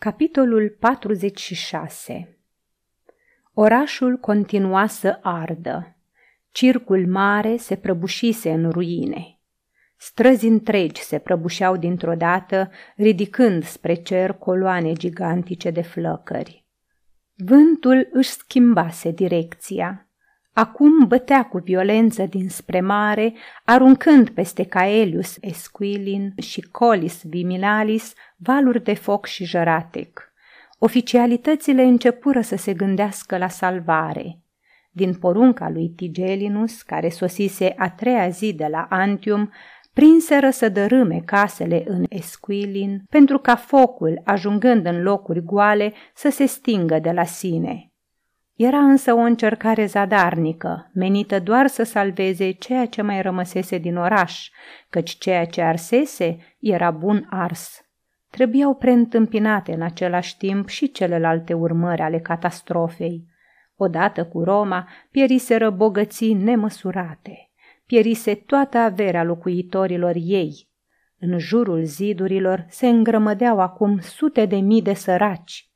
Capitolul 46 Orașul continua să ardă. Circul mare se prăbușise în ruine. Străzi întregi se prăbușeau dintr-o dată, ridicând spre cer coloane gigantice de flăcări. Vântul își schimbase direcția. Acum bătea cu violență dinspre mare, aruncând peste Caelius Esquilin și Colis Vimilalis valuri de foc și jăratec. Oficialitățile începură să se gândească la salvare. Din porunca lui Tigelinus, care sosise a treia zi de la Antium, prinseră să dărâme casele în Esquilin, pentru ca focul, ajungând în locuri goale, să se stingă de la sine – era însă o încercare zadarnică, menită doar să salveze ceea ce mai rămăsese din oraș, căci ceea ce arsese era bun ars. Trebuiau preîntâmpinate în același timp și celelalte urmări ale catastrofei. Odată cu Roma, pieriseră bogății nemăsurate. Pierise toată averea locuitorilor ei. În jurul zidurilor se îngrămădeau acum sute de mii de săraci,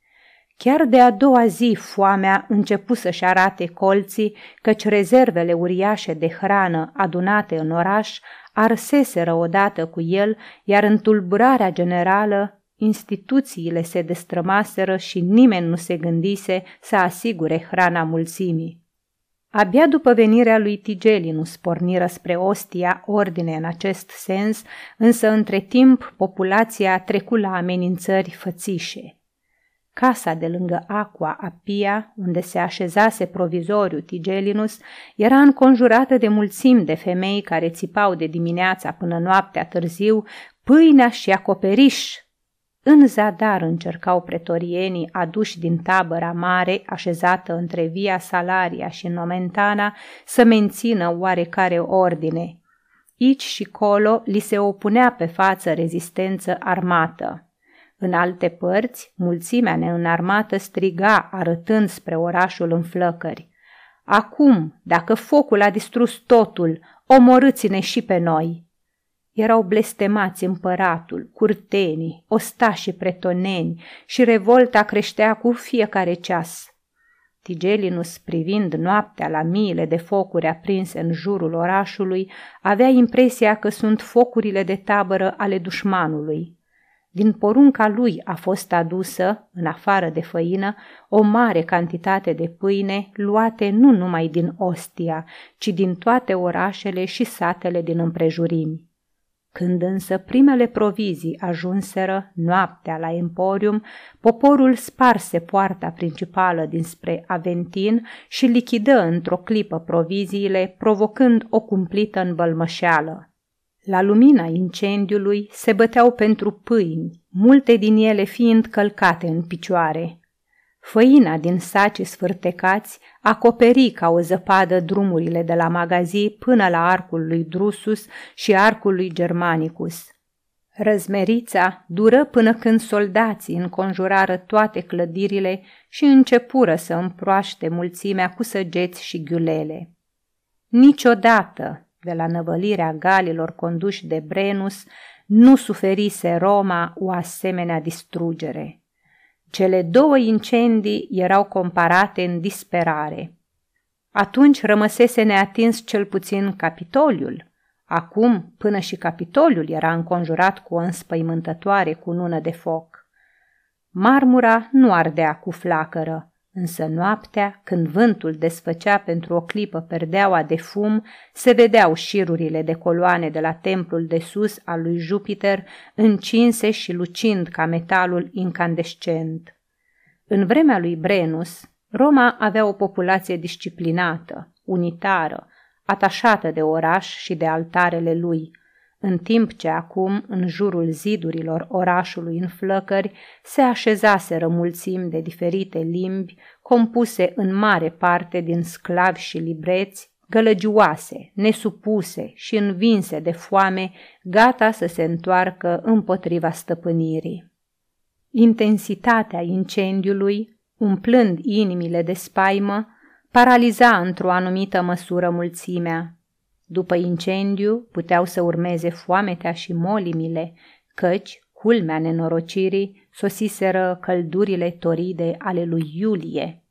Chiar de a doua zi foamea începu să-și arate colții, căci rezervele uriașe de hrană adunate în oraș arseseră odată cu el, iar în tulburarea generală instituțiile se destrămaseră și nimeni nu se gândise să asigure hrana mulțimii. Abia după venirea lui Tigelinus porniră spre Ostia ordine în acest sens, însă între timp populația trecu la amenințări fățișe. Casa de lângă Aqua Apia, unde se așezase provizoriu Tigelinus, era înconjurată de mulțimi de femei care țipau de dimineața până noaptea târziu pâinea și acoperiș. În zadar încercau pretorienii aduși din tabăra mare, așezată între Via Salaria și Nomentana, să mențină oarecare ordine. Ici și colo li se opunea pe față rezistență armată. În alte părți, mulțimea neînarmată striga, arătând spre orașul în flăcări. Acum, dacă focul a distrus totul, omorâți-ne și pe noi!" Erau blestemați împăratul, curtenii, ostașii pretoneni și revolta creștea cu fiecare ceas. Tigelinus, privind noaptea la miile de focuri aprinse în jurul orașului, avea impresia că sunt focurile de tabără ale dușmanului. Din porunca lui a fost adusă, în afară de făină, o mare cantitate de pâine luate nu numai din Ostia, ci din toate orașele și satele din împrejurimi. Când însă primele provizii ajunseră noaptea la Emporium, poporul sparse poarta principală dinspre Aventin și lichidă într-o clipă proviziile, provocând o cumplită învălmășeală. La lumina incendiului se băteau pentru pâini, multe din ele fiind călcate în picioare. Făina din saci sfârtecați acoperi ca o zăpadă drumurile de la magazii până la arcul lui Drusus și arcul lui Germanicus. Răzmerița dură până când soldații înconjurară toate clădirile și începură să împroaște mulțimea cu săgeți și ghiulele. Niciodată, de la năvălirea galilor conduși de Brenus, nu suferise Roma o asemenea distrugere. Cele două incendii erau comparate în disperare. Atunci rămăsese neatins cel puțin Capitoliul. Acum, până și Capitoliul era înconjurat cu o înspăimântătoare cunună de foc. Marmura nu ardea cu flacără, Însă noaptea, când vântul desfăcea pentru o clipă perdeaua de fum, se vedeau șirurile de coloane de la templul de sus al lui Jupiter, încinse și lucind ca metalul incandescent. În vremea lui Brenus, Roma avea o populație disciplinată, unitară, atașată de oraș și de altarele lui – în timp ce acum, în jurul zidurilor orașului în flăcări, se așezaseră mulțimi de diferite limbi, compuse în mare parte din sclavi și libreți, gălăgioase, nesupuse și învinse de foame, gata să se întoarcă împotriva stăpânirii. Intensitatea incendiului, umplând inimile de spaimă, paraliza într-o anumită măsură mulțimea, după incendiu puteau să urmeze foametea și molimile, căci, culmea nenorocirii, sosiseră căldurile toride ale lui Iulie.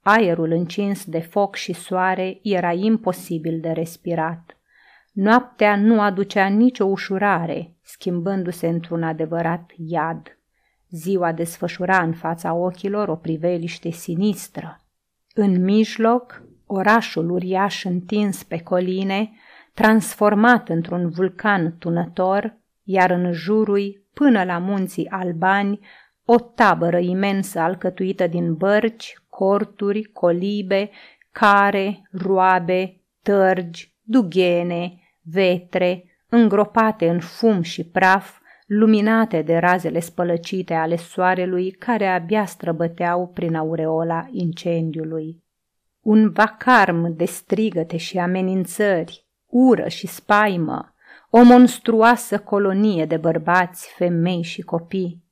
Aerul încins de foc și soare era imposibil de respirat. Noaptea nu aducea nicio ușurare, schimbându-se într-un adevărat iad. Ziua desfășura în fața ochilor o priveliște sinistră. În mijloc, orașul uriaș întins pe coline, transformat într-un vulcan tunător, iar în jurul, până la munții albani, o tabără imensă alcătuită din bărci, corturi, colibe, care, roabe, tărgi, dughene, vetre, îngropate în fum și praf, luminate de razele spălăcite ale soarelui care abia străbăteau prin aureola incendiului. Un vacarm de strigăte și amenințări, ură și spaimă, o monstruoasă colonie de bărbați, femei și copii.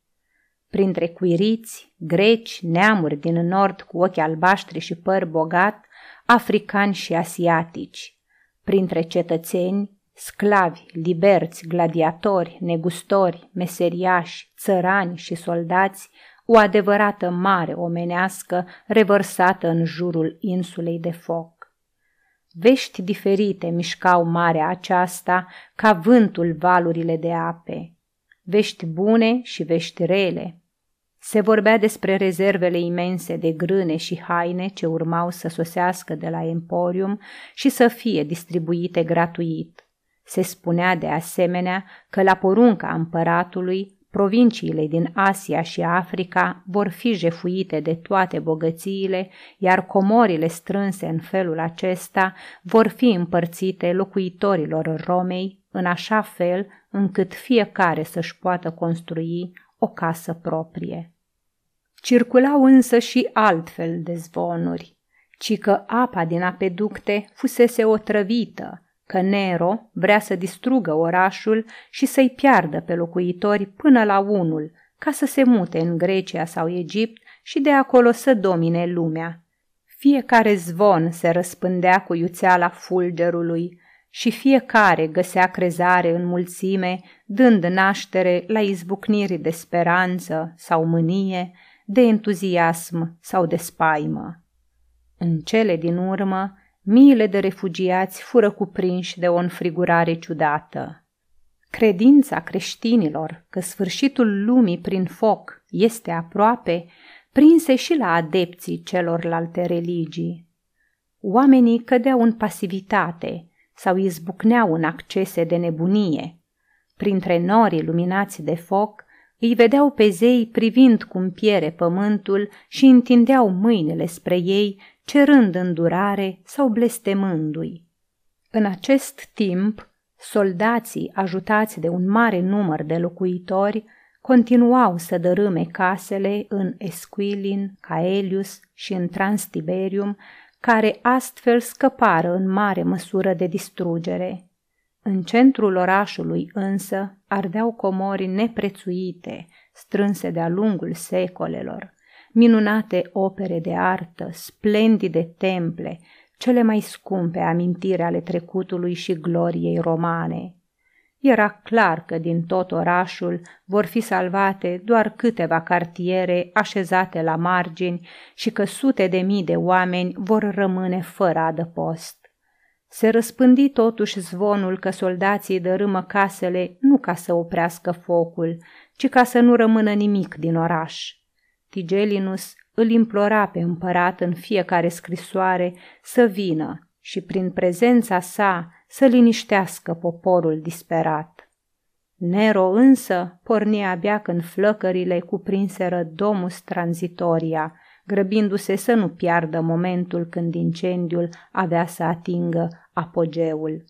Printre cuiriți, greci, neamuri din nord cu ochi albaștri și păr bogat, africani și asiatici. Printre cetățeni, sclavi, liberți, gladiatori, negustori, meseriași, țărani și soldați, o adevărată mare omenească revărsată în jurul insulei de foc. Vești diferite mișcau marea aceasta ca vântul valurile de ape. Vești bune și vești rele. Se vorbea despre rezervele imense de grâne și haine ce urmau să sosească de la Emporium și să fie distribuite gratuit. Se spunea de asemenea că la porunca împăratului Provinciile din Asia și Africa vor fi jefuite de toate bogățiile, iar comorile strânse în felul acesta vor fi împărțite locuitorilor Romei în așa fel încât fiecare să-și poată construi o casă proprie. Circulau însă și altfel de zvonuri, ci că apa din apeducte fusese otrăvită, că Nero vrea să distrugă orașul și să-i piardă pe locuitori până la unul, ca să se mute în Grecia sau Egipt și de acolo să domine lumea. Fiecare zvon se răspândea cu iuțeala fulgerului și fiecare găsea crezare în mulțime, dând naștere la izbucniri de speranță sau mânie, de entuziasm sau de spaimă. În cele din urmă, miile de refugiați fură cuprinși de o înfrigurare ciudată. Credința creștinilor că sfârșitul lumii prin foc este aproape, prinse și la adepții celorlalte religii. Oamenii cădeau în pasivitate sau izbucneau în accese de nebunie. Printre norii luminați de foc, îi vedeau pe zei privind cum piere pământul și întindeau mâinile spre ei cerând îndurare sau blestemându-i. În acest timp, soldații, ajutați de un mare număr de locuitori, continuau să dărâme casele în Esquilin, Caelius și în Transtiberium, care astfel scăpară în mare măsură de distrugere. În centrul orașului însă ardeau comori neprețuite, strânse de-a lungul secolelor, minunate opere de artă, splendide temple, cele mai scumpe amintiri ale trecutului și gloriei romane. Era clar că din tot orașul vor fi salvate doar câteva cartiere așezate la margini și că sute de mii de oameni vor rămâne fără adăpost. Se răspândi totuși zvonul că soldații dărâmă casele nu ca să oprească focul, ci ca să nu rămână nimic din oraș. Tigelinus îl implora pe împărat în fiecare scrisoare să vină și prin prezența sa să liniștească poporul disperat. Nero însă porni abia când flăcările cuprinseră domus tranzitoria, grăbindu-se să nu piardă momentul când incendiul avea să atingă apogeul.